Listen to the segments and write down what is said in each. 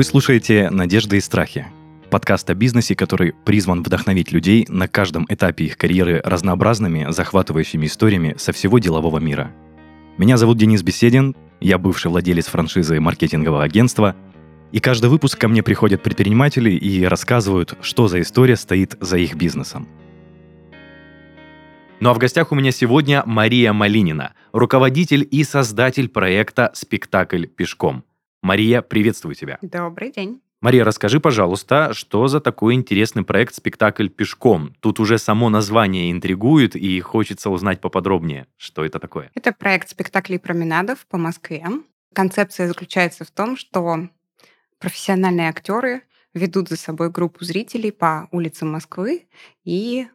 Вы слушаете «Надежды и страхи» – подкаст о бизнесе, который призван вдохновить людей на каждом этапе их карьеры разнообразными, захватывающими историями со всего делового мира. Меня зовут Денис Беседин, я бывший владелец франшизы маркетингового агентства, и каждый выпуск ко мне приходят предприниматели и рассказывают, что за история стоит за их бизнесом. Ну а в гостях у меня сегодня Мария Малинина, руководитель и создатель проекта «Спектакль пешком». Мария, приветствую тебя. Добрый день. Мария, расскажи, пожалуйста, что за такой интересный проект «Спектакль пешком»? Тут уже само название интригует, и хочется узнать поподробнее, что это такое. Это проект спектаклей променадов по Москве. Концепция заключается в том, что профессиональные актеры ведут за собой группу зрителей по улицам Москвы и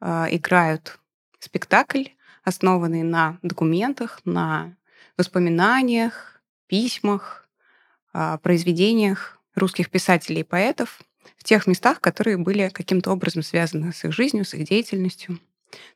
э, играют спектакль, основанный на документах, на воспоминаниях, письмах, произведениях русских писателей и поэтов в тех местах, которые были каким-то образом связаны с их жизнью, с их деятельностью.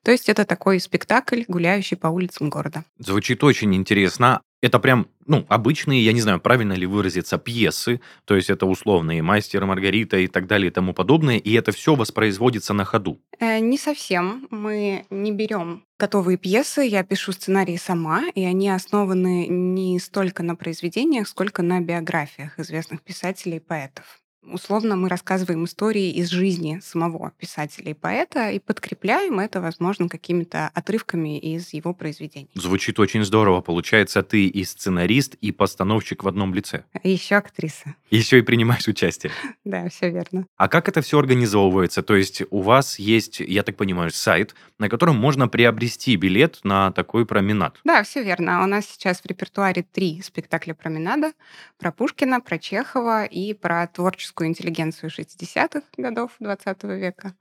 То есть это такой спектакль, гуляющий по улицам города. Звучит очень интересно. Это прям, ну, обычные, я не знаю, правильно ли выразиться, пьесы, то есть это условные «Мастер Маргарита» и так далее и тому подобное, и это все воспроизводится на ходу? Э, не совсем. Мы не берем готовые пьесы, я пишу сценарии сама, и они основаны не столько на произведениях, сколько на биографиях известных писателей и поэтов. Условно мы рассказываем истории из жизни самого писателя и поэта и подкрепляем это, возможно, какими-то отрывками из его произведений. Звучит очень здорово. Получается, ты и сценарист, и постановщик в одном лице. Еще актриса. Еще и принимаешь участие. Да, все верно. А как это все организовывается? То есть у вас есть, я так понимаю, сайт, на котором можно приобрести билет на такой променад? Да, все верно. У нас сейчас в репертуаре три спектакля променада про Пушкина, про Чехова и про творчество творческую интеллигенцию 60-х годов 20 века.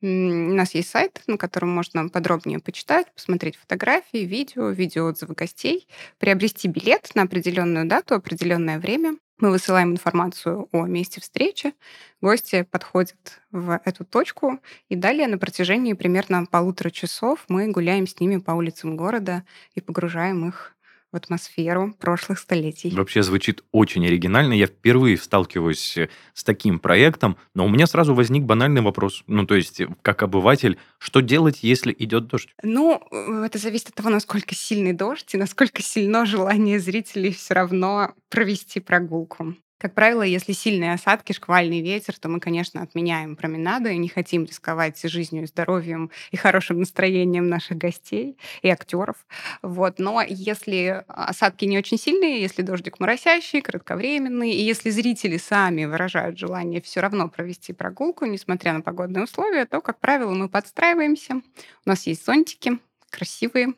У нас есть сайт, на котором можно подробнее почитать, посмотреть фотографии, видео, видеоотзывы гостей, приобрести билет на определенную дату, определенное время. Мы высылаем информацию о месте встречи, гости подходят в эту точку, и далее на протяжении примерно полутора часов мы гуляем с ними по улицам города и погружаем их в атмосферу прошлых столетий. Вообще звучит очень оригинально. Я впервые сталкиваюсь э, с таким проектом, но у меня сразу возник банальный вопрос. Ну, то есть, как обыватель, что делать, если идет дождь? Ну, э, это зависит от того, насколько сильный дождь и насколько сильно желание зрителей все равно провести прогулку. Как правило, если сильные осадки, шквальный ветер, то мы, конечно, отменяем променады и не хотим рисковать жизнью здоровьем и хорошим настроением наших гостей и актеров. Вот. Но если осадки не очень сильные, если дождик моросящий, кратковременный, и если зрители сами выражают желание все равно провести прогулку, несмотря на погодные условия, то, как правило, мы подстраиваемся. У нас есть зонтики красивые,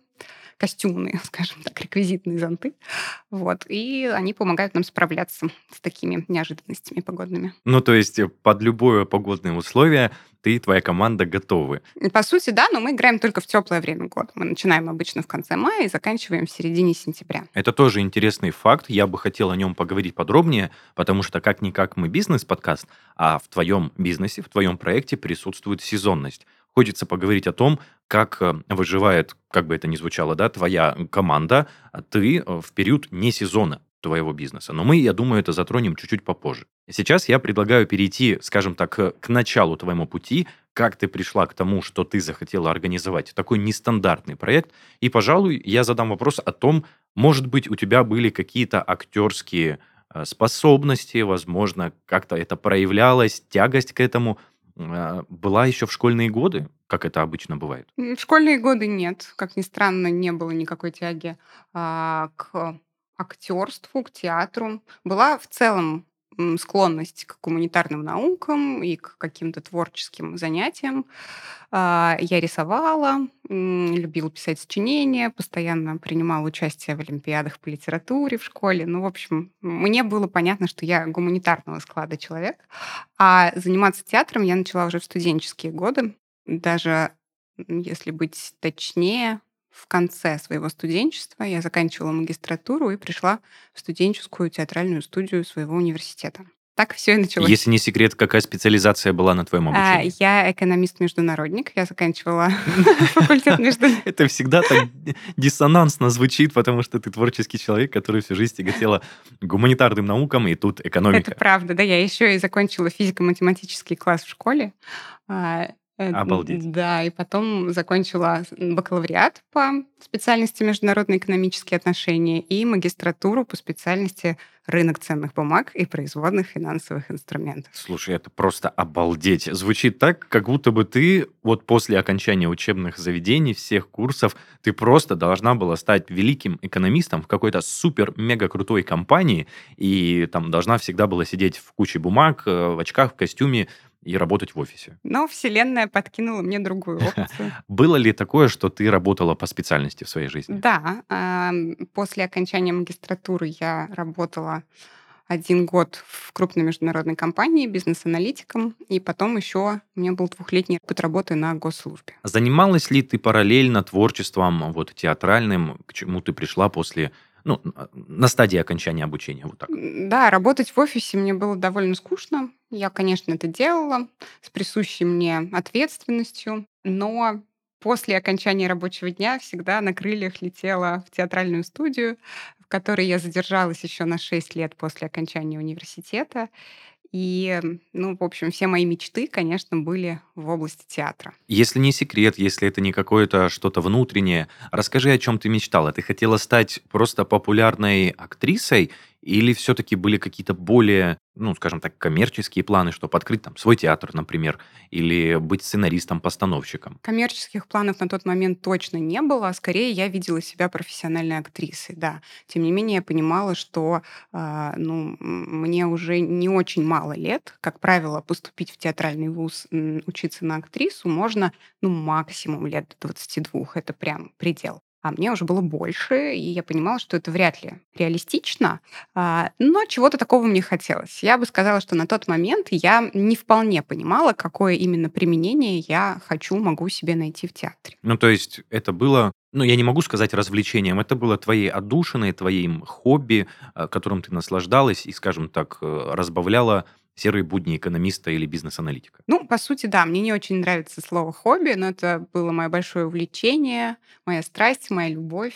костюмные, скажем так, реквизитные зонты. Вот. И они помогают нам справляться с такими неожиданностями погодными. Ну, то есть э, под любое погодное условие ты и твоя команда готовы. По сути, да, но мы играем только в теплое время года. Мы начинаем обычно в конце мая и заканчиваем в середине сентября. Это тоже интересный факт. Я бы хотел о нем поговорить подробнее, потому что как-никак мы бизнес-подкаст, а в твоем бизнесе, в твоем проекте присутствует сезонность хочется поговорить о том, как э, выживает, как бы это ни звучало, да, твоя команда, а ты э, в период не сезона твоего бизнеса. Но мы, я думаю, это затронем чуть-чуть попозже. Сейчас я предлагаю перейти, скажем так, к началу твоему пути, как ты пришла к тому, что ты захотела организовать такой нестандартный проект. И, пожалуй, я задам вопрос о том, может быть, у тебя были какие-то актерские э, способности, возможно, как-то это проявлялось, тягость к этому – была еще в школьные годы, как это обычно бывает? В школьные годы нет. Как ни странно, не было никакой тяги а, к актерству, к театру. Была в целом склонность к гуманитарным наукам и к каким-то творческим занятиям. А, я рисовала, любила писать сочинения, постоянно принимала участие в олимпиадах по литературе в школе. Ну, в общем, мне было понятно, что я гуманитарного склада человек. А заниматься театром я начала уже в студенческие годы. Даже, если быть точнее, в конце своего студенчества я заканчивала магистратуру и пришла в студенческую театральную студию своего университета. Так все и началось. Если не секрет, какая специализация была на твоем А, обучении? Я экономист-международник, я заканчивала факультет международных. Это всегда так диссонансно звучит, потому что ты творческий человек, который всю жизнь тяготела гуманитарным наукам, и тут Это экономика. правда, да, я еще и закончила физико-математический класс в школе. Э, Обалдеть. Да, и потом закончила бакалавриат по специальности международные экономические отношения и магистратуру по специальности рынок ценных бумаг и производных финансовых инструментов. Слушай, это просто обалдеть. Звучит так, как будто бы ты вот после окончания учебных заведений, всех курсов, ты просто должна была стать великим экономистом в какой-то супер-мега крутой компании, и там должна всегда была сидеть в куче бумаг, э, в очках, в костюме и работать в офисе. Но Вселенная подкинула мне другую опцию. Было ли такое, что ты работала по специальности в своей жизни? Да, после окончания магистратуры я работала один год в крупной международной компании бизнес-аналитиком, и потом еще у меня был двухлетний опыт работы на госслужбе. Занималась ли ты параллельно творчеством вот театральным, к чему ты пришла после, ну, на стадии окончания обучения, вот так? Да, работать в офисе мне было довольно скучно. Я, конечно, это делала с присущей мне ответственностью, но после окончания рабочего дня всегда на крыльях летела в театральную студию, в которой я задержалась еще на 6 лет после окончания университета. И, ну, в общем, все мои мечты, конечно, были в области театра. Если не секрет, если это не какое-то что-то внутреннее, расскажи, о чем ты мечтала. Ты хотела стать просто популярной актрисой или все-таки были какие-то более, ну, скажем так, коммерческие планы, чтобы открыть там свой театр, например, или быть сценаристом-постановщиком? Коммерческих планов на тот момент точно не было, а скорее я видела себя профессиональной актрисой, да. Тем не менее, я понимала, что а, ну, мне уже не очень мало лет. Как правило, поступить в театральный вуз, учиться на актрису можно ну, максимум лет до 22. Это прям предел. А мне уже было больше, и я понимала, что это вряд ли реалистично, а, но чего-то такого мне хотелось. Я бы сказала, что на тот момент я не вполне понимала, какое именно применение я хочу, могу себе найти в театре. Ну, то есть это было, ну, я не могу сказать развлечением, это было твоей отдушиной, твоим хобби, э, которым ты наслаждалась и, скажем так, э, разбавляла серые будни экономиста или бизнес-аналитика. Ну, по сути, да, мне не очень нравится слово хобби, но это было мое большое увлечение, моя страсть, моя любовь,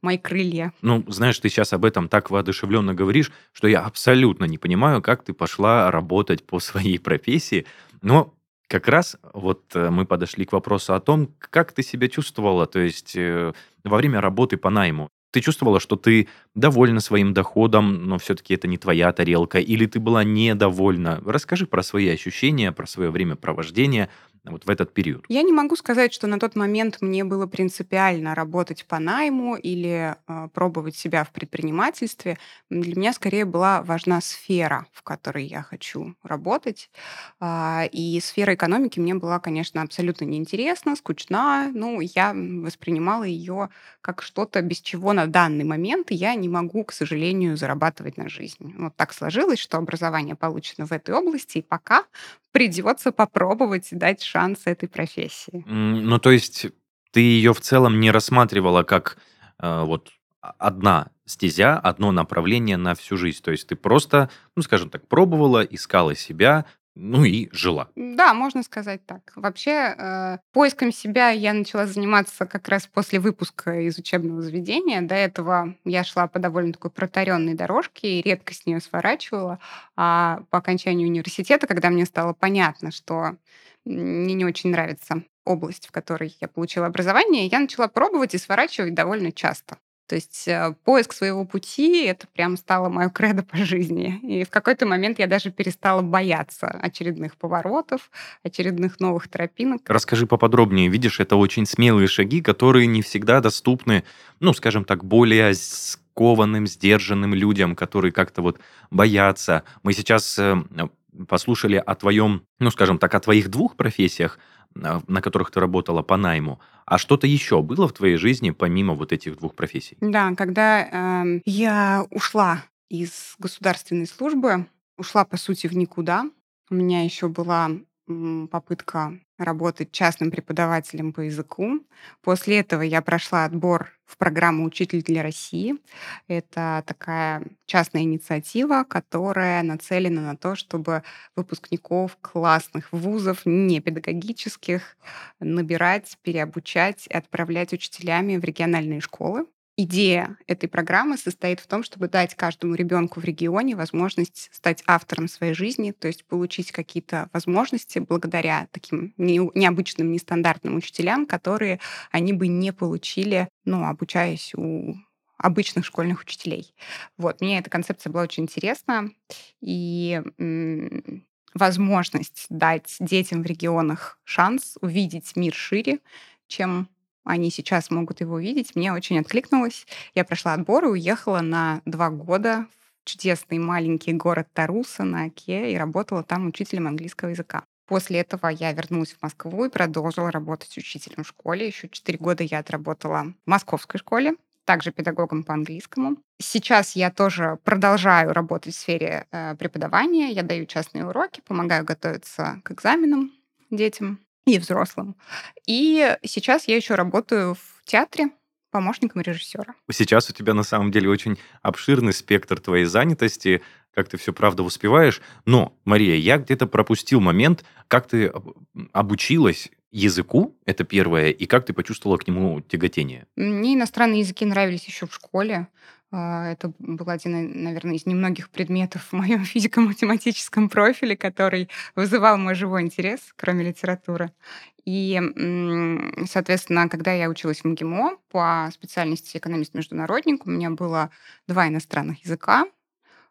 мои крылья. Ну, знаешь, ты сейчас об этом так воодушевленно говоришь, что я абсолютно не понимаю, как ты пошла работать по своей профессии. Но как раз вот э, мы подошли к вопросу о том, как ты себя чувствовала, то есть э, во время работы по найму. Ты чувствовала, что ты довольна своим доходом, но все-таки это не твоя тарелка, или ты была недовольна? Расскажи про свои ощущения, про свое времяпровождение вот в этот период. Я не могу сказать, что на тот момент мне было принципиально работать по найму или э, пробовать себя в предпринимательстве. Для меня скорее была важна сфера, в которой я хочу работать. А, И сфера экономики мне была, конечно, абсолютно неинтересна, скучна. Ну, я воспринимала ее как что-то, без чего на данный момент я не могу, к сожалению, зарабатывать на жизнь. Вот так сложилось, что образование получено в этой области, и пока придется попробовать дать шанс этой профессии. Ну, то есть ты ее в целом не рассматривала как э, вот одна стезя, одно направление на всю жизнь. То есть ты просто, ну, скажем так, пробовала, искала себя, ну и жила. Да, можно сказать так. Вообще, э, поиском себя я начала заниматься как раз после выпуска из учебного заведения. До этого я шла по довольно такой протаренной дорожке и редко с нее сворачивала. А по окончанию университета, когда мне стало понятно, что мне не очень нравится область, в которой я получила образование, я начала пробовать и сворачивать довольно часто. То есть э, поиск своего пути это прям стало мое кредо по жизни. И в какой-то момент я даже перестала бояться очередных поворотов, очередных новых тропинок. Расскажи поподробнее. Видишь, это очень смелые шаги, которые не всегда доступны, ну, скажем так, более скованным, сдержанным людям, которые как-то вот боятся. Мы сейчас э, послушали о твоем, ну, скажем так, о твоих двух профессиях, на которых ты работала по найму. А что-то еще было в твоей жизни помимо вот этих двух профессий? Да, когда эм, я ушла из государственной службы, ушла, по сути, в никуда. У меня еще была попытка работать частным преподавателем по языку. После этого я прошла отбор в программу «Учитель для России». Это такая частная инициатива, которая нацелена на то, чтобы выпускников классных вузов, не педагогических, набирать, переобучать и отправлять учителями в региональные школы. Идея этой программы состоит в том, чтобы дать каждому ребенку в регионе возможность стать автором своей жизни, то есть получить какие-то возможности благодаря таким необычным, нестандартным учителям, которые они бы не получили, ну, обучаясь у обычных школьных учителей. Вот, мне эта концепция была очень интересна, и возможность дать детям в регионах шанс увидеть мир шире, чем они сейчас могут его увидеть, мне очень откликнулось. Я прошла отбор и уехала на два года в чудесный маленький город Таруса на Оке и работала там учителем английского языка. После этого я вернулась в Москву и продолжила работать учителем в школе. Еще четыре года я отработала в московской школе, также педагогом по английскому. Сейчас я тоже продолжаю работать в сфере э, преподавания. Я даю частные уроки, помогаю готовиться к экзаменам детям и взрослым. И сейчас я еще работаю в театре помощником режиссера. Сейчас у тебя на самом деле очень обширный спектр твоей занятости, как ты все правда успеваешь. Но, Мария, я где-то пропустил момент, как ты обучилась языку, это первое, и как ты почувствовала к нему тяготение? Мне иностранные языки нравились еще в школе. А, это был один, наверное, из немногих предметов в моем физико-математическом профиле, который вызывал мой живой интерес, кроме литературы. И, соответственно, когда я училась в МГИМО по специальности экономист-международник, у меня было два иностранных языка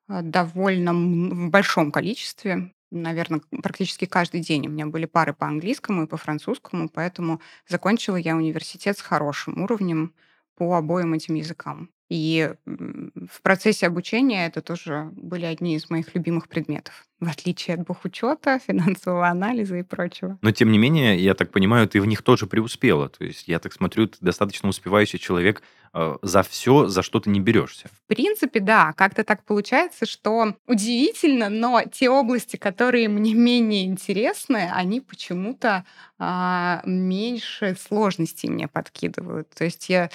а, довольно в большом количестве. Наверное, практически каждый день у меня были пары по английскому и по французскому, поэтому закончила я университет с хорошим уровнем по обоим этим языкам. И в процессе обучения это тоже были одни из моих любимых предметов, в отличие от бухучета, финансового анализа и прочего. Но тем не менее, я так понимаю, ты в них тоже преуспела. То есть я так смотрю, ты достаточно успевающий человек э, за все, за что ты не берешься. В принципе, да. Как-то так получается, что удивительно, но те области, которые мне менее интересны, они почему-то а, меньше сложностей мне подкидывают. То есть я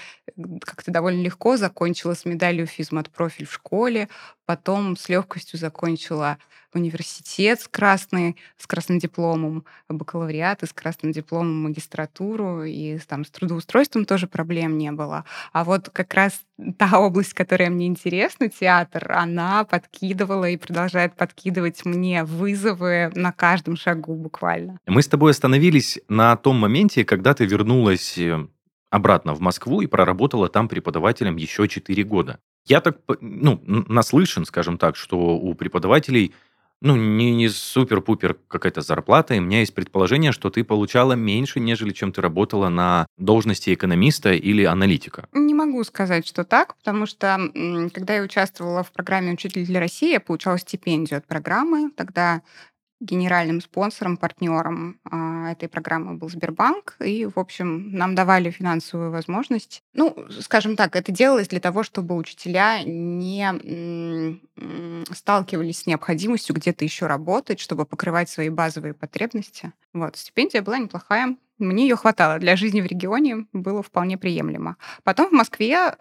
как-то довольно легко закончила с медалью физмат профиль в школе, потом с легкостью закончила университет с красной, с красным дипломом, бакалавриат и с красным дипломом магистратуру, и там с трудоустройством тоже проблем не было. А вот как раз та область, которая мне интересна, театр, она подкидывала и продолжает подкидывать мне вызовы на каждом шагу буквально. Мы с тобой остановились на том моменте, когда ты вернулась э, обратно в Москву и проработала там преподавателем еще 4 года. Я так, ну, наслышан, скажем так, что у преподавателей ну, не, не супер-пупер какая-то зарплата, и у меня есть предположение, что ты получала меньше, нежели чем ты работала на должности экономиста или аналитика. Не могу сказать, что так, потому что когда я участвовала в программе «Учитель для России», я получала стипендию от программы. Тогда генеральным спонсором, партнером а, этой программы был Сбербанк. И, в общем, нам давали финансовую возможность. Ну, скажем так, это делалось для того, чтобы учителя не сталкивались с необходимостью где-то еще работать, чтобы покрывать свои базовые потребности. Вот, стипендия была неплохая. Мне ее хватало. Для жизни в регионе было вполне приемлемо. Потом в Москве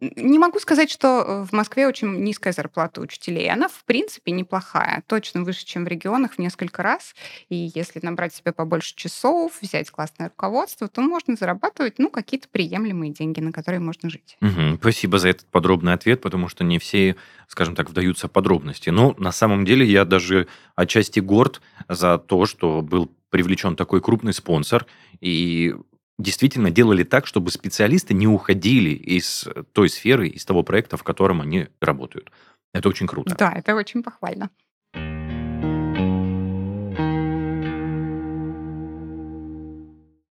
не могу сказать, что э, в Москве очень низкая зарплата учителей. Она, в принципе, неплохая. Точно выше, чем в регионах в несколько раз. И если набрать себе побольше часов, взять классное руководство, то можно зарабатывать, ну, какие-то приемлемые деньги, на которые можно жить. Угу. Спасибо за этот подробный ответ, потому что не все, скажем так, вдаются в подробности. Но на самом деле я даже отчасти горд за то, что был привлечен такой крупный спонсор, и действительно делали так, чтобы специалисты не уходили из той сферы, из того проекта, в котором они работают. Это очень круто. Да, это очень похвально.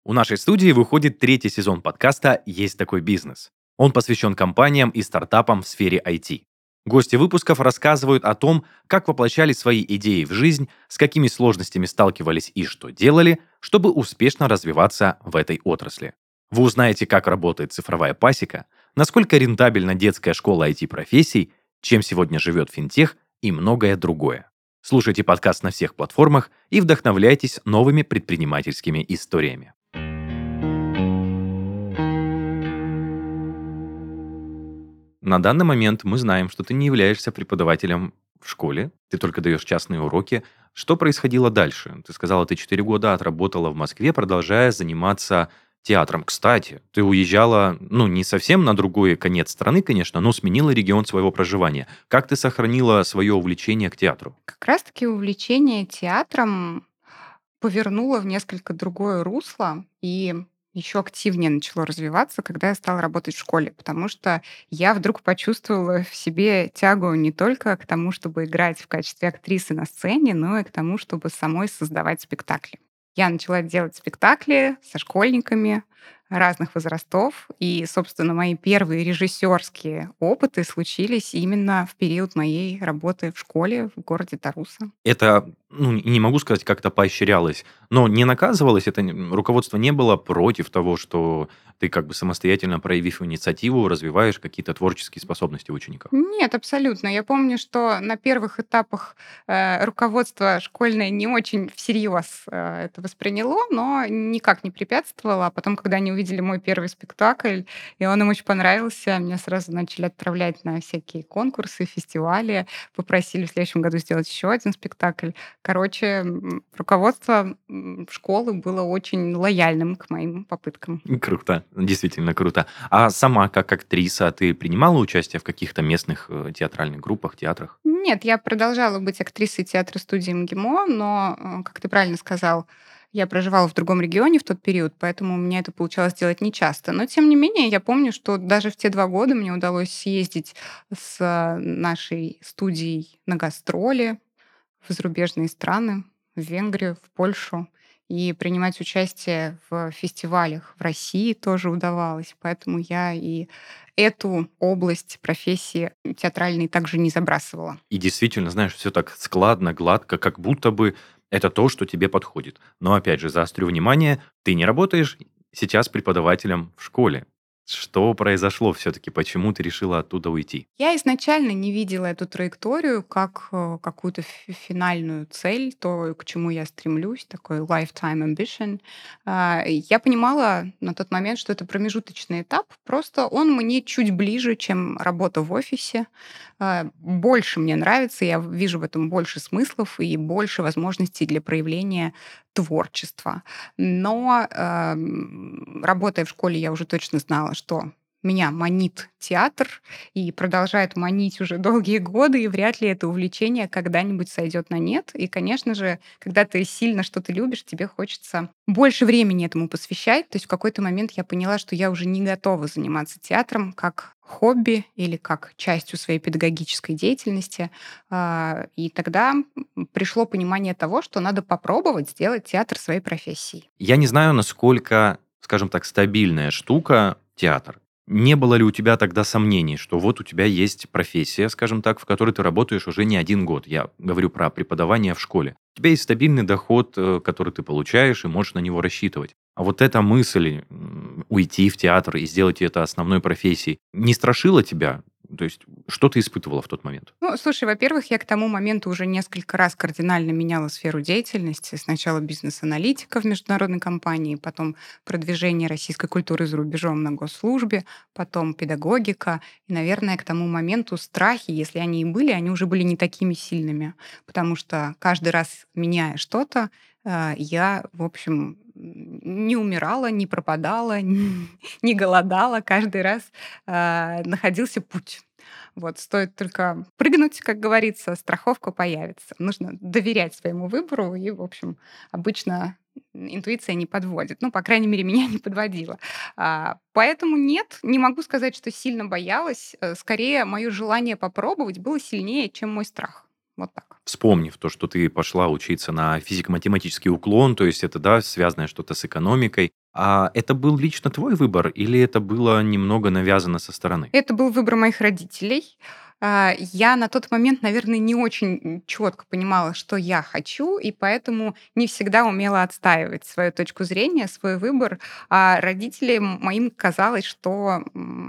У нашей студии выходит третий сезон подкаста «Есть такой бизнес». Он посвящен компаниям и стартапам в сфере IT. Гости выпусков рассказывают о том, как воплощали свои идеи в жизнь, с какими сложностями сталкивались и что делали, чтобы успешно развиваться в этой отрасли. Вы узнаете, как работает цифровая пасека, насколько рентабельна детская школа IT-профессий, чем сегодня живет финтех и многое другое. Слушайте подкаст на всех платформах и вдохновляйтесь новыми предпринимательскими историями. На данный момент мы знаем, что ты не являешься преподавателем в школе, ты только даешь частные уроки. Что происходило дальше? Ты сказала, ты 4 года отработала в Москве, продолжая заниматься театром. Кстати, ты уезжала, ну, не совсем на другой конец страны, конечно, но сменила регион своего проживания. Как ты сохранила свое увлечение к театру? Как раз-таки увлечение театром повернуло в несколько другое русло, и еще активнее начало развиваться, когда я стала работать в школе, потому что я вдруг почувствовала в себе тягу не только к тому, чтобы играть в качестве актрисы на сцене, но и к тому, чтобы самой создавать спектакли. Я начала делать спектакли со школьниками, разных возрастов. И, собственно, мои первые режиссерские опыты случились именно в период моей работы в школе в городе Таруса. Это, ну, не могу сказать, как-то поощрялось, но не наказывалось, это руководство не было против того, что ты как бы самостоятельно проявив инициативу, развиваешь какие-то творческие способности учеников? Нет, абсолютно. Я помню, что на первых этапах э, руководство школьное не очень всерьез э, это восприняло, но никак не препятствовало. А потом, когда они увидели мой первый спектакль, и он им очень понравился. Меня сразу начали отправлять на всякие конкурсы, фестивали, попросили в следующем году сделать еще один спектакль. Короче, руководство школы было очень лояльным к моим попыткам. Круто, действительно круто. А сама как актриса ты принимала участие в каких-то местных э, театральных группах, театрах? Нет, я продолжала быть актрисой театра студии МГИМО, но, э, как ты правильно сказал, я проживала в другом регионе в тот период, поэтому у меня это получалось делать нечасто. Но, тем не менее, я помню, что даже в те два года мне удалось съездить с нашей студией на гастроли в зарубежные страны, в Венгрию, в Польшу. И принимать участие в фестивалях в России тоже удавалось. Поэтому я и эту область профессии театральной также не забрасывала. И действительно, знаешь, все так складно, гладко, как будто бы это то, что тебе подходит. Но опять же, заострю внимание, ты не работаешь сейчас преподавателем в школе. Что произошло все-таки? Почему ты решила оттуда уйти? Я изначально не видела эту траекторию как э, какую-то финальную цель, то, к чему я стремлюсь, такой lifetime ambition. А, я понимала на тот момент, что это промежуточный этап, просто он мне чуть ближе, чем работа в офисе. А, больше мне нравится, я вижу в этом больше смыслов и больше возможностей для проявления творчества. Но э, работая в школе, я уже точно знала, что меня манит театр и продолжает манить уже долгие годы, и вряд ли это увлечение когда-нибудь сойдет на нет. И, конечно же, когда ты сильно что-то любишь, тебе хочется больше времени этому посвящать. То есть в какой-то момент я поняла, что я уже не готова заниматься театром как хобби или как частью своей педагогической деятельности. А, и тогда пришло понимание того, что надо попробовать сделать театр своей профессией. Я не знаю, насколько, скажем так, стабильная штука театр. Не было ли у тебя тогда сомнений, что вот у тебя есть профессия, скажем так, в которой ты работаешь уже не один год? Я говорю про преподавание в школе. У тебя есть стабильный доход, э, который ты получаешь, и можешь на него рассчитывать. А вот эта мысль уйти в театр и сделать это основной профессией не страшила тебя? То есть что ты испытывала в тот момент? Ну, слушай, во-первых, я к тому моменту уже несколько раз кардинально меняла сферу деятельности. Сначала бизнес-аналитика в международной компании, потом продвижение российской культуры за рубежом на госслужбе, потом педагогика. И, наверное, к тому моменту страхи, если они и были, они уже были не такими сильными. Потому что каждый раз меняя что-то, я, в общем, не умирала, не пропадала, не голодала. Каждый раз э, находился путь. Вот, стоит только прыгнуть, как говорится, страховка появится. Нужно доверять своему выбору, и, в общем, обычно интуиция не подводит. Ну, по крайней мере, меня не подводила. А, поэтому нет, не могу сказать, что сильно боялась. Э, скорее, мое желание попробовать было сильнее, чем мой страх. Вот так. Вспомнив то, что ты пошла учиться на физико-математический уклон, то есть это, да, связанное что-то с экономикой, а это был лично твой выбор или это было немного навязано со стороны? Это был выбор моих родителей. А, я на тот момент, наверное, не очень четко понимала, что я хочу, и поэтому не всегда умела отстаивать свою точку зрения, свой выбор. А родителям моим казалось, что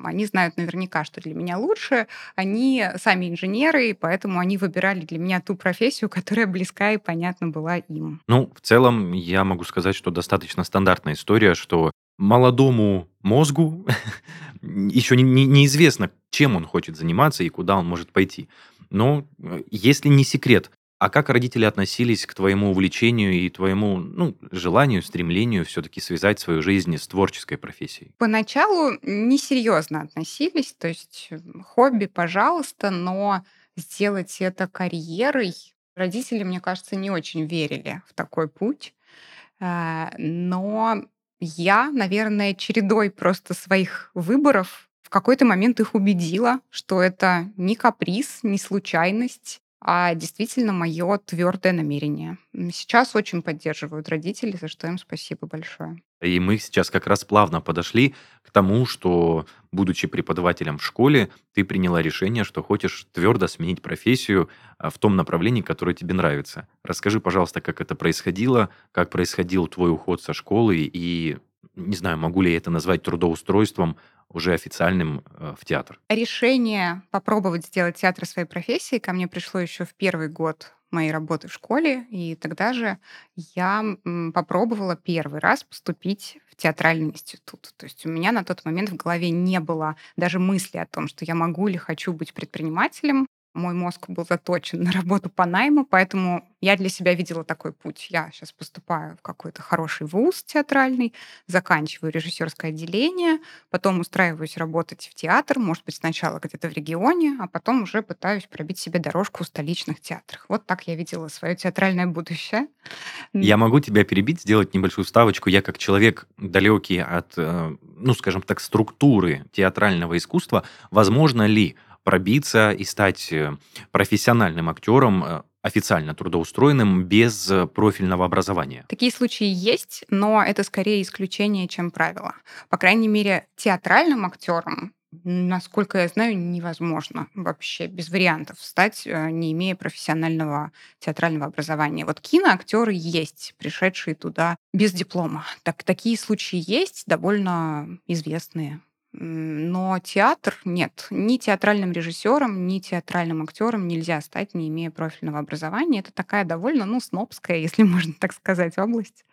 они знают наверняка, что для меня лучше. Они сами инженеры, и поэтому они выбирали для меня ту профессию, которая близка и понятна была им. Ну, в целом, я могу сказать, что достаточно стандартная история, что молодому мозгу еще не, не, неизвестно, чем он хочет заниматься и куда он может пойти. Но э, если не секрет, а как родители относились к твоему увлечению и твоему ну, желанию, стремлению все-таки связать свою жизнь с творческой профессией? Поначалу несерьезно относились, то есть хобби, пожалуйста, но сделать это карьерой родители, мне кажется, не очень верили в такой путь. А, но я, наверное, чередой просто своих выборов в какой-то момент их убедила, что это не каприз, не случайность, а действительно мое твердое намерение. Сейчас очень поддерживают родители, за что им спасибо большое. И мы сейчас как раз плавно подошли к тому, что, будучи преподавателем в школе, ты приняла решение, что хочешь твердо сменить профессию а, в том направлении, которое тебе нравится. Расскажи, пожалуйста, как это происходило, как происходил твой уход со школы и, не знаю, могу ли я это назвать трудоустройством уже официальным э, в театр? Решение попробовать сделать театр своей профессии ко мне пришло еще в первый год моей работы в школе, и тогда же я попробовала первый раз поступить в театральный институт. То есть у меня на тот момент в голове не было даже мысли о том, что я могу или хочу быть предпринимателем мой мозг был заточен на работу по найму, поэтому я для себя видела такой путь. Я сейчас поступаю в какой-то хороший вуз театральный, заканчиваю режиссерское отделение, потом устраиваюсь работать в театр, может быть, сначала где-то в регионе, а потом уже пытаюсь пробить себе дорожку в столичных театрах. Вот так я видела свое театральное будущее. Я могу тебя перебить, сделать небольшую ставочку. Я как человек далекий от, э, ну, скажем так, структуры театрального искусства, возможно ли пробиться и стать э, профессиональным актером, э, официально трудоустроенным без э, профильного образования. Такие случаи есть, но это скорее исключение, чем правило. По крайней мере, театральным актером насколько я знаю, невозможно вообще без вариантов стать, не имея профессионального театрального образования. Вот киноактеры есть, пришедшие туда без диплома. Так, такие случаи есть, довольно известные. Но театр нет. Ни театральным режиссером, ни театральным актером нельзя стать, не имея профильного образования. Это такая довольно, ну, снобская, если можно так сказать, область.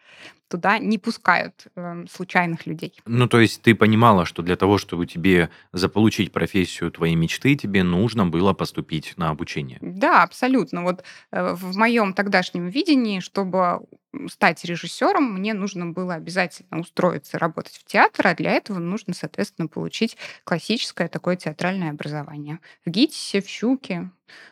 Туда не пускают э, случайных людей. Ну, то есть ты понимала, что для того, чтобы тебе заполучить профессию твоей мечты, тебе нужно было поступить на обучение? Да, абсолютно. Вот э, в моем тогдашнем видении, чтобы стать режиссером, мне нужно было обязательно устроиться работать в театр, а для этого нужно, соответственно, получить классическое такое театральное образование. В ГИТИСе, в ЩУКе,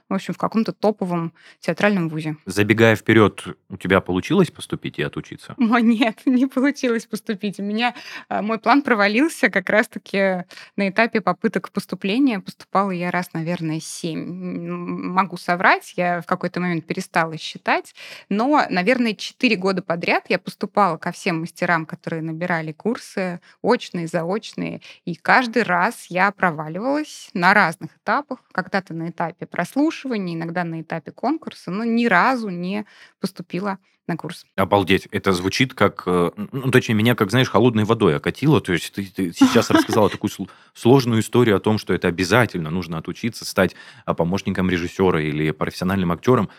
в общем, в каком-то топовом театральном вузе. Забегая вперед, у тебя получилось поступить и отучиться? О, нет, не получилось поступить. У меня а, мой план провалился как раз-таки на этапе попыток поступления. Поступала я раз, наверное, семь. Могу соврать, я в какой-то момент перестала считать, но, наверное, четыре года подряд я поступала ко всем мастерам, которые набирали курсы, очные, заочные, и каждый раз я проваливалась на разных этапах. Когда-то на этапе прослушивания, иногда на этапе конкурса, но ни разу не поступила на курс. Обалдеть. Это звучит как, э, ну, точнее, меня, как, знаешь, холодной водой окатило. То есть ты, ты сейчас рассказала такую сложную историю о том, что это обязательно нужно отучиться, стать а, помощником режиссера или профессиональным актером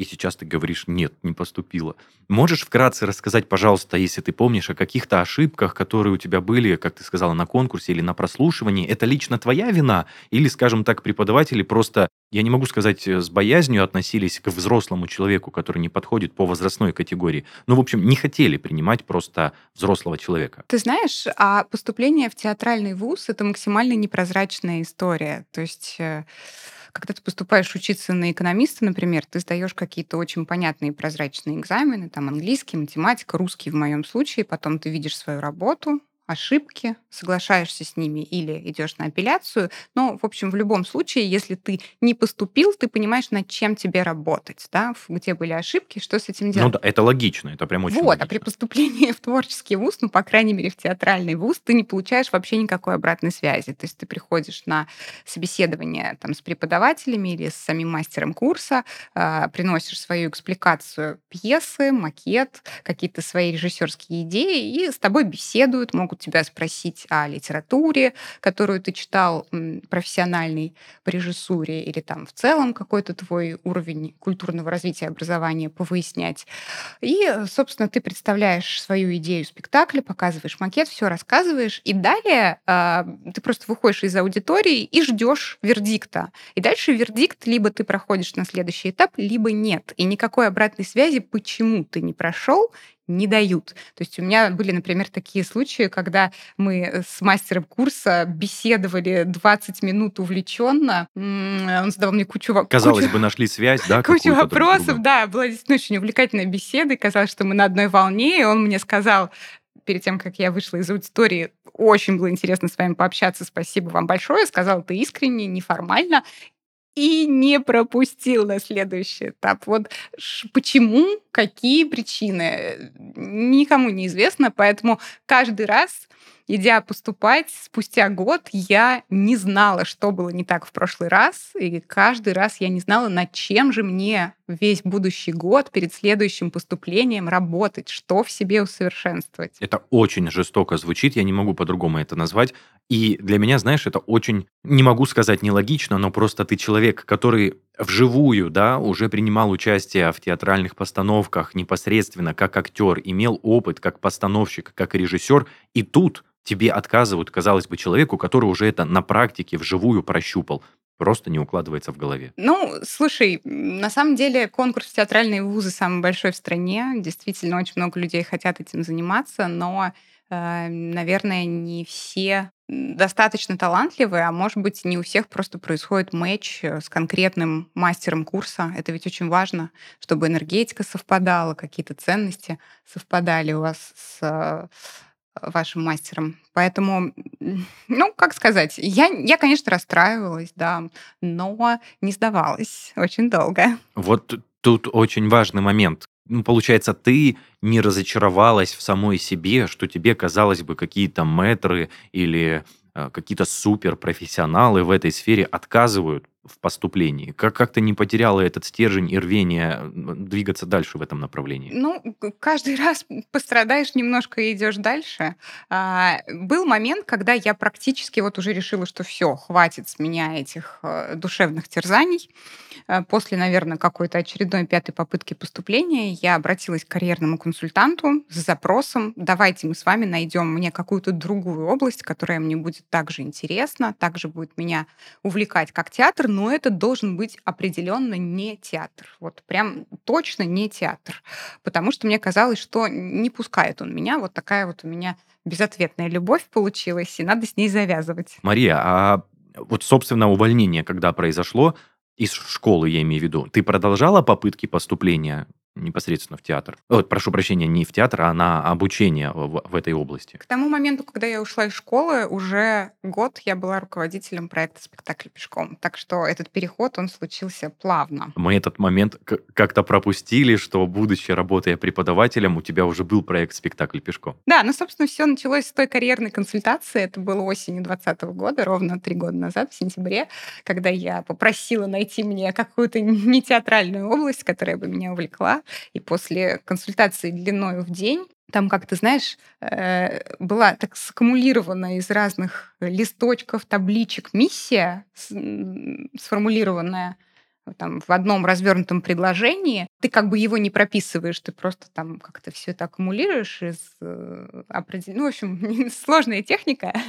и сейчас ты говоришь, нет, не поступила. Можешь вкратце рассказать, пожалуйста, если ты помнишь, о каких-то ошибках, которые у тебя были, как ты сказала, на конкурсе или на прослушивании? Это лично твоя вина? Или, скажем так, преподаватели просто, я не могу сказать, э, с боязнью относились к взрослому человеку, который не подходит по возрастной категории? Ну, в общем, не хотели принимать просто взрослого человека. Ты знаешь, а поступление в театральный вуз — это максимально непрозрачная история. То есть э, когда ты поступаешь учиться на экономиста, например, ты сдаешь какие-то очень понятные прозрачные экзамены, там английский, математика, русский в моем случае, потом ты видишь свою работу, ошибки, соглашаешься с ними или идешь на апелляцию. Но, в общем, в любом случае, если ты не поступил, ты понимаешь, над чем тебе работать, да, где были ошибки, что с этим делать. Ну да, это логично, это прям очень Вот, логично. а при поступлении в творческий вуз, ну, по крайней мере, в театральный вуз, ты не получаешь вообще никакой обратной связи. То есть ты приходишь на собеседование там, с преподавателями или с самим мастером курса, э, приносишь свою экспликацию пьесы, макет, какие-то свои режиссерские идеи, и с тобой беседуют, могут тебя спросить о литературе, которую ты читал, профессиональной по режиссуре, или там в целом какой-то твой уровень культурного развития образования повыяснять. И, собственно, ты представляешь свою идею спектакля, показываешь макет, все рассказываешь, и далее э, ты просто выходишь из аудитории и ждешь вердикта. И дальше вердикт либо ты проходишь на следующий этап, либо нет. И никакой обратной связи, почему ты не прошел, не дают. То есть у меня были, например, такие случаи, когда мы с мастером курса беседовали 20 минут увлеченно. Он задавал мне кучу вопросов. Казалось кучу, бы, нашли связь, да? Кучу вопросов, да. Была действительно очень увлекательная беседа, и казалось, что мы на одной волне, и он мне сказал, перед тем, как я вышла из аудитории, очень было интересно с вами пообщаться, спасибо вам большое. Сказал ты искренне, неформально и не пропустил на следующий этап. Вот почему, какие причины, никому не известно, поэтому каждый раз идя поступать, спустя год я не знала, что было не так в прошлый раз, и каждый раз я не знала, над чем же мне весь будущий год перед следующим поступлением работать, что в себе усовершенствовать. Это очень жестоко звучит, я не могу по-другому это назвать. И для меня, знаешь, это очень, не могу сказать нелогично, но просто ты человек, который вживую, да, уже принимал участие в театральных постановках непосредственно как актер, имел опыт как постановщик, как режиссер, и тут тебе отказывают, казалось бы, человеку, который уже это на практике вживую прощупал. Просто не укладывается в голове. Ну, слушай, на самом деле конкурс в театральные вузы самый большой в стране. Действительно, очень много людей хотят этим заниматься, но, наверное, не все достаточно талантливые, а может быть, не у всех просто происходит матч э, с конкретным мастером курса. Это ведь очень важно, чтобы энергетика совпадала, какие-то ценности совпадали у вас с э, вашим мастером. Поэтому, ну, как сказать, я, я, конечно, расстраивалась, да, но не сдавалась очень долго. Вот тут очень важный момент. Ну, получается, ты не разочаровалась в самой себе, что тебе, казалось бы, какие-то метры или э, какие-то суперпрофессионалы в этой сфере отказывают в поступлении? Как, как ты не потеряла этот стержень и рвение двигаться дальше в этом направлении? Ну, каждый раз пострадаешь немножко и идешь дальше. А, был момент, когда я практически вот уже решила, что все, хватит с меня этих э, душевных терзаний. Э, после, наверное, какой-то очередной пятой попытки поступления я обратилась к карьерному консультанту с запросом, давайте мы с вами найдем мне какую-то другую область, которая мне будет также интересна, также будет меня увлекать как театр, но это должен быть определенно не театр. Вот прям точно не театр. Потому что мне казалось, что не пускает он меня. Вот такая вот у меня безответная любовь получилась, и надо с ней завязывать. Мария, а вот, собственно, увольнение, когда произошло, из школы, я имею в виду, ты продолжала попытки поступления непосредственно в театр. Вот, прошу прощения, не в театр, а на обучение в, в этой области. К тому моменту, когда я ушла из школы, уже год я была руководителем проекта «Спектакль пешком». Так что этот переход, он случился плавно. Мы этот момент как-то пропустили, что, будучи работая преподавателем, у тебя уже был проект «Спектакль пешком». Да, ну, собственно, все началось с той карьерной консультации. Это было осенью 2020 года, ровно три года назад, в сентябре, когда я попросила найти мне какую-то не театральную область, которая бы меня увлекла. И после консультации длиной в день там, как ты знаешь, э, была так саккумулирована из разных листочков, табличек миссия, сформулированная там, в одном развернутом предложении, ты как бы его не прописываешь, ты просто там как-то все это аккумулируешь из э, определенного... Ну, в общем, сложная техника.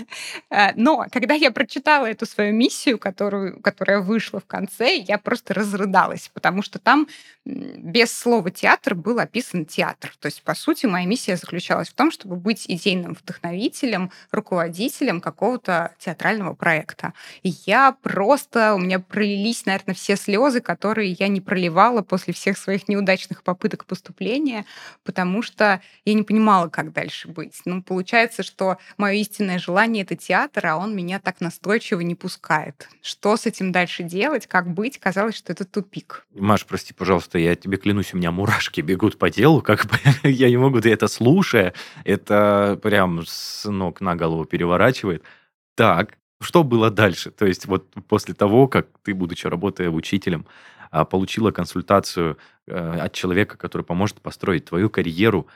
Э, но когда я прочитала эту свою миссию, которую, которая вышла в конце, я просто разрыдалась, потому что там без слова «театр» был описан театр. То есть, по сути, моя миссия заключалась в том, чтобы быть идейным вдохновителем, руководителем какого-то театрального проекта. И я просто... У меня пролились, наверное, все слезы, которые я не проливала после всех своих неудачных попыток поступления, потому что я не понимала, как дальше быть. Ну, получается, что мое истинное желание — это театр, а он меня так настойчиво не пускает. Что с этим дальше делать, как быть? Казалось, что это тупик. Маш, прости, пожалуйста, я тебе клянусь, у меня мурашки бегут по телу, как бы я не могу, ты это слушая, это прям с ног на голову переворачивает. Так, что было дальше? То есть вот после того, как ты, будучи работая учителем, а, получила консультацию э, от человека, который поможет построить твою карьеру,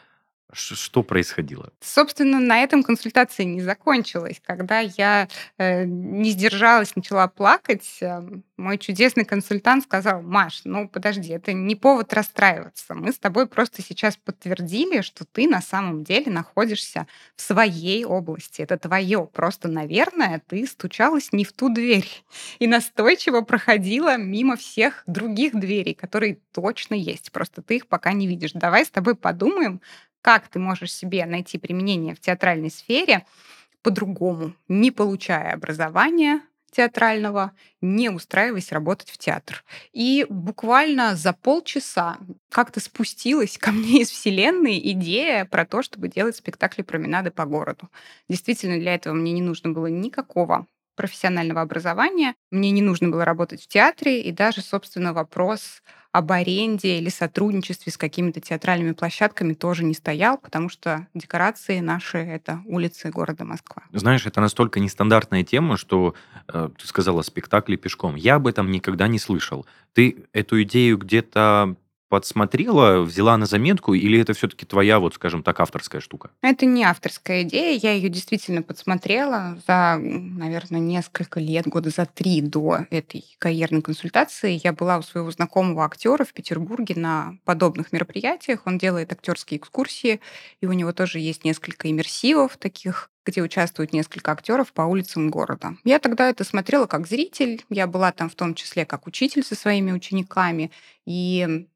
что происходило? Собственно, на этом консультация не закончилась. Когда я э, не сдержалась, начала плакать, э, мой чудесный консультант сказал, Маш, ну подожди, это не повод расстраиваться. Мы с тобой просто сейчас подтвердили, что ты на самом деле находишься в своей области. Это твое. Просто, наверное, ты стучалась не в ту дверь и настойчиво проходила мимо всех других дверей, которые точно есть. Просто ты их пока не видишь. Давай с тобой подумаем, как ты можешь себе найти применение в театральной сфере по-другому, не получая образования театрального, не устраиваясь работать в театр. И буквально за полчаса как-то спустилась ко мне из вселенной идея про то, чтобы делать спектакли променады по городу. Действительно, для этого мне не нужно было никакого профессионального образования, мне не нужно было работать в театре, и даже, собственно, вопрос об аренде или сотрудничестве с какими-то театральными площадками тоже не стоял, потому что декорации наши — это улицы города Москва. Знаешь, это настолько нестандартная тема, что э, ты сказала спектакли пешком. Я об этом никогда не слышал. Ты эту идею где-то подсмотрела, взяла на заметку, или это все-таки твоя, вот, скажем так, авторская штука? Это не авторская идея, я ее действительно подсмотрела за, наверное, несколько лет, года за три до этой карьерной консультации. Я была у своего знакомого актера в Петербурге на подобных мероприятиях. Он делает актерские экскурсии, и у него тоже есть несколько иммерсивов таких где участвуют несколько актеров по улицам города. Я тогда это смотрела как зритель, я была там в том числе как учитель со своими учениками, и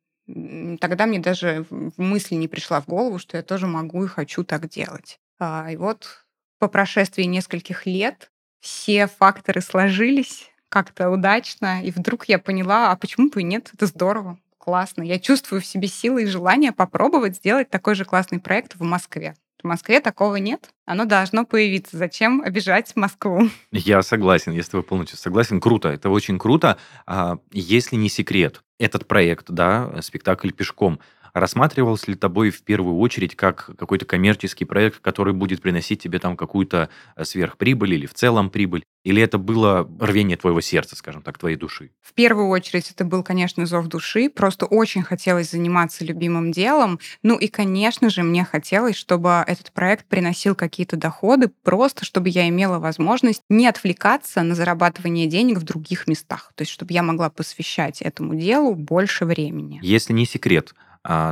тогда мне даже в мысли не пришла в голову, что я тоже могу и хочу так делать. А, и вот по прошествии нескольких лет все факторы сложились как-то удачно, и вдруг я поняла, а почему бы и нет, это здорово, классно. Я чувствую в себе силы и желание попробовать сделать такой же классный проект в Москве. В Москве такого нет. Оно должно появиться. Зачем обижать Москву? Я согласен, с тобой полностью согласен. Круто, это очень круто. А, если не секрет, этот проект, да, спектакль «Пешком», рассматривался ли тобой в первую очередь как какой-то коммерческий проект, который будет приносить тебе там какую-то э, сверхприбыль или в целом прибыль? Или это было рвение твоего сердца, скажем так, твоей души? В первую очередь это был, конечно, зов души. Просто очень хотелось заниматься любимым делом. Ну и, конечно же, мне хотелось, чтобы этот проект приносил какие-то доходы, просто чтобы я имела возможность не отвлекаться на зарабатывание денег в других местах. То есть чтобы я могла посвящать этому делу больше времени. Если не секрет,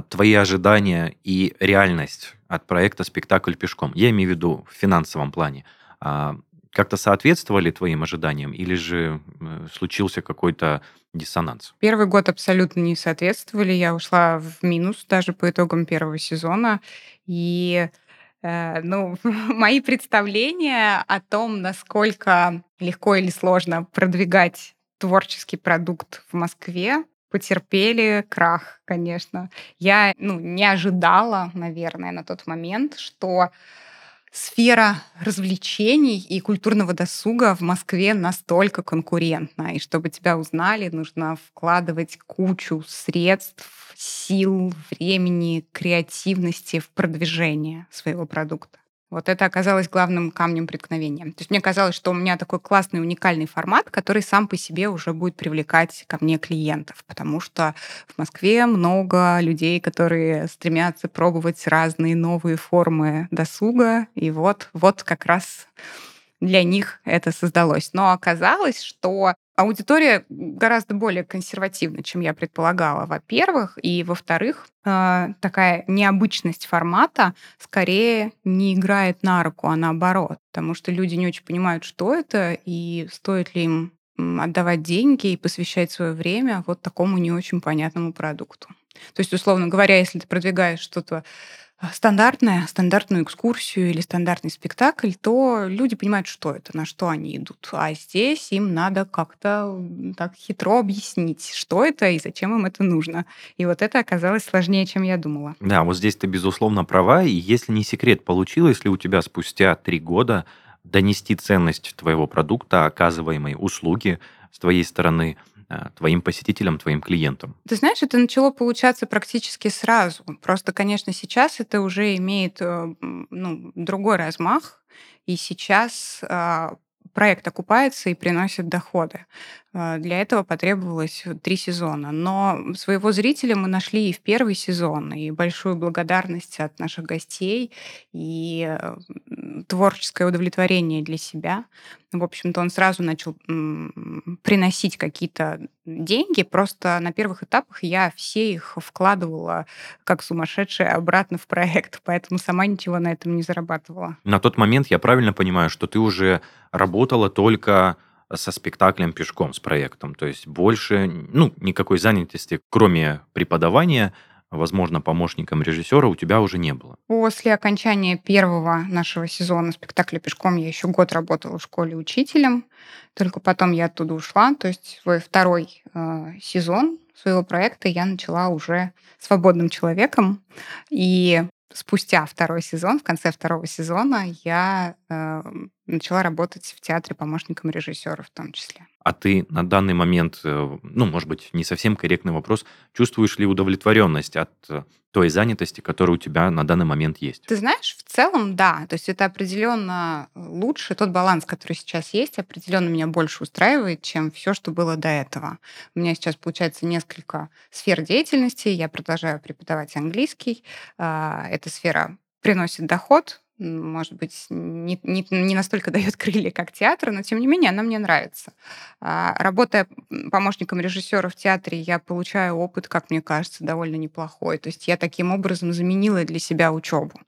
твои ожидания и реальность от проекта «Спектакль пешком», я имею в виду в финансовом плане, а, как-то соответствовали твоим ожиданиям или же э, случился какой-то диссонанс? Первый год абсолютно не соответствовали. Я ушла в минус даже по итогам первого сезона. И э, ну, мои представления о том, насколько легко или сложно продвигать творческий продукт в Москве, потерпели крах, конечно. Я ну, не ожидала, наверное, на тот момент, что сфера развлечений и культурного досуга в Москве настолько конкурентна. И чтобы тебя узнали, нужно вкладывать кучу средств, сил, времени, креативности в продвижение своего продукта. Вот это оказалось главным камнем преткновения. То есть мне казалось, что у меня такой классный, уникальный формат, который сам по себе уже будет привлекать ко мне клиентов, потому что в Москве много людей, которые стремятся пробовать разные новые формы досуга, и вот, вот как раз для них это создалось. Но оказалось, что аудитория гораздо более консервативна, чем я предполагала, во-первых. И, во-вторых, э, такая необычность формата скорее не играет на руку, а наоборот. Потому что люди не очень понимают, что это, и стоит ли им отдавать деньги и посвящать свое время вот такому не очень понятному продукту. То есть, условно говоря, если ты продвигаешь что-то стандартное, стандартную экскурсию или стандартный спектакль, то люди понимают, что это, на что они идут. А здесь им надо как-то так хитро объяснить, что это и зачем им это нужно. И вот это оказалось сложнее, чем я думала. Да, вот здесь ты, безусловно, права. И если не секрет, получилось ли у тебя спустя три года донести ценность твоего продукта, оказываемой услуги с твоей стороны твоим посетителям, твоим клиентам? Ты знаешь, это начало получаться практически сразу. Просто, конечно, сейчас это уже имеет э, ну, другой размах, и сейчас а, проект окупается и приносит доходы. А, для этого потребовалось три сезона. Но своего зрителя мы нашли и в первый сезон, и большую благодарность от наших гостей, и творческое удовлетворение для себя. В общем-то, он сразу начал приносить какие-то деньги. Просто на первых этапах я все их вкладывала как сумасшедшая обратно в проект, поэтому сама ничего на этом не зарабатывала. На тот момент я правильно понимаю, что ты уже работала только со спектаклем пешком, с проектом. То есть больше, ну, никакой занятости, кроме преподавания, возможно, помощником режиссера у тебя уже не было. После окончания первого нашего сезона спектакля «Пешком» я еще год работала в школе учителем, только потом я оттуда ушла. То есть свой второй э, сезон своего проекта я начала уже свободным человеком. И спустя второй сезон, в конце второго сезона, я начала работать в театре помощником режиссера в том числе. А ты на данный момент, э, ну, может быть, не совсем корректный вопрос, чувствуешь ли удовлетворенность от э, той занятости, которая у тебя на данный момент есть? Ты знаешь, в целом, да. То есть это определенно лучше. Тот баланс, который сейчас есть, определенно меня больше устраивает, чем все, что было до этого. У меня сейчас получается несколько сфер деятельности. Я продолжаю преподавать английский. А, эта сфера приносит доход, может быть, не, не, не настолько дает крылья, как театр, но тем не менее она мне нравится. А, работая помощником режиссера в театре, я получаю опыт, как мне кажется, довольно неплохой. То есть я таким образом заменила для себя учебу.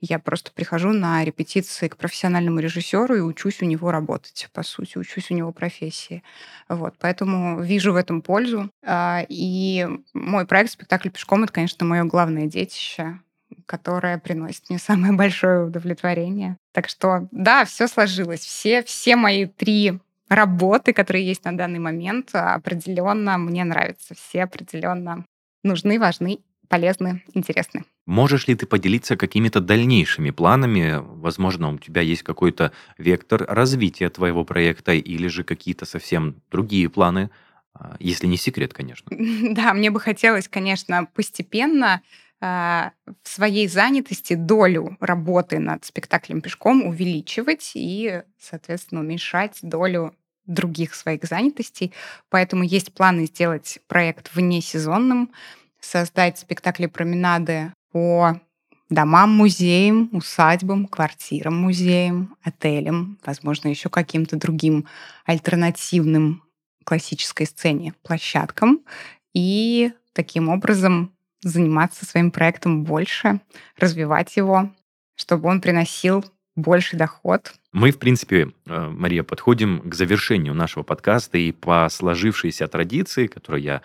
Я просто прихожу на репетиции к профессиональному режиссеру и учусь у него работать, по сути, учусь у него профессии. Вот, поэтому вижу в этом пользу. А, и мой проект «Спектакль пешком» — это, конечно, мое главное детище которая приносит мне самое большое удовлетворение. Так что, да, все сложилось. Все, все мои три работы, которые есть на данный момент, определенно мне нравятся. Все определенно нужны, важны, полезны, интересны. Можешь ли ты поделиться какими-то дальнейшими планами? Возможно, у тебя есть какой-то вектор развития твоего проекта или же какие-то совсем другие планы, а, если не секрет, конечно. Да, мне бы хотелось, конечно, постепенно в своей занятости долю работы над спектаклем пешком увеличивать и, соответственно, уменьшать долю других своих занятостей. Поэтому есть планы сделать проект внесезонным, создать спектакли променады по домам, музеям, усадьбам, квартирам, музеям, отелям, возможно, еще каким-то другим альтернативным классической сцене площадкам. И таким образом заниматься своим проектом больше, развивать его, чтобы он приносил больше доход. Мы, в принципе, э, Мария, подходим к завершению нашего подкаста, и по сложившейся традиции, которую я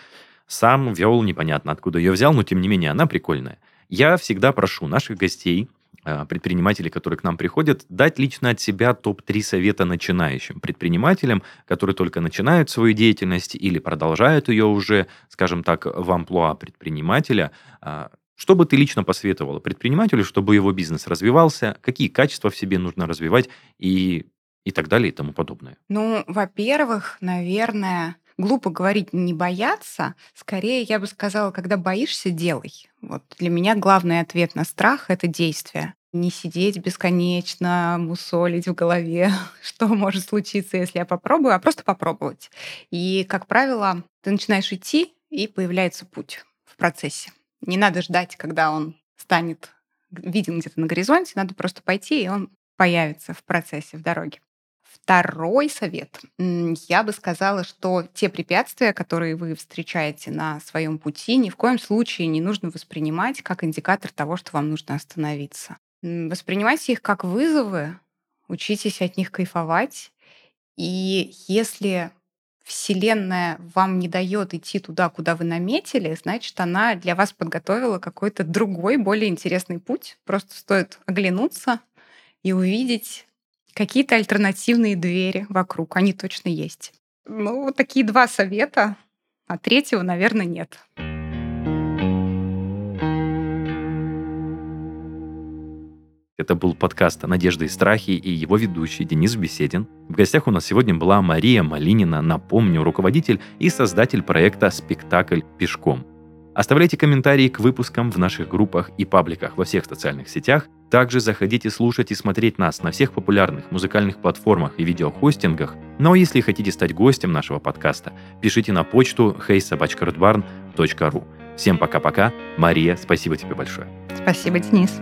сам вел, непонятно откуда ее взял, но тем не менее она прикольная. Я всегда прошу наших гостей предпринимателей, которые к нам приходят, дать лично от себя топ-3 совета начинающим предпринимателям, которые только начинают свою деятельность или продолжают ее уже, скажем так, в амплуа предпринимателя. А, что бы ты лично посоветовала предпринимателю, чтобы его бизнес развивался, какие качества в себе нужно развивать и, и так далее и тому подобное? Ну, во-первых, наверное, глупо говорить не бояться. Скорее, я бы сказала, когда боишься, делай. Вот для меня главный ответ на страх — это действие. Не сидеть бесконечно, мусолить в голове, что может случиться, если я попробую, а просто попробовать. И, как правило, ты начинаешь идти, и появляется путь в процессе. Не надо ждать, когда он станет виден где-то на горизонте, надо просто пойти, и он появится в процессе, в дороге. Второй совет. Я бы сказала, что те препятствия, которые вы встречаете на своем пути, ни в коем случае не нужно воспринимать как индикатор того, что вам нужно остановиться. Воспринимайте их как вызовы, учитесь от них кайфовать. И если Вселенная вам не дает идти туда, куда вы наметили, значит, она для вас подготовила какой-то другой, более интересный путь. Просто стоит оглянуться и увидеть какие-то альтернативные двери вокруг. Они точно есть. Ну, вот такие два совета, а третьего, наверное, нет. Это был подкаст «Надежды и страхи» и его ведущий Денис Беседин. В гостях у нас сегодня была Мария Малинина, напомню, руководитель и создатель проекта «Спектакль пешком». Оставляйте комментарии к выпускам в наших группах и пабликах во всех социальных сетях. Также заходите слушать и смотреть нас на всех популярных музыкальных платформах и видеохостингах. Но если хотите стать гостем нашего подкаста, пишите на почту heysobachkarodbarn.ru. Всем пока-пока. Мария, спасибо тебе большое. Спасибо, Денис.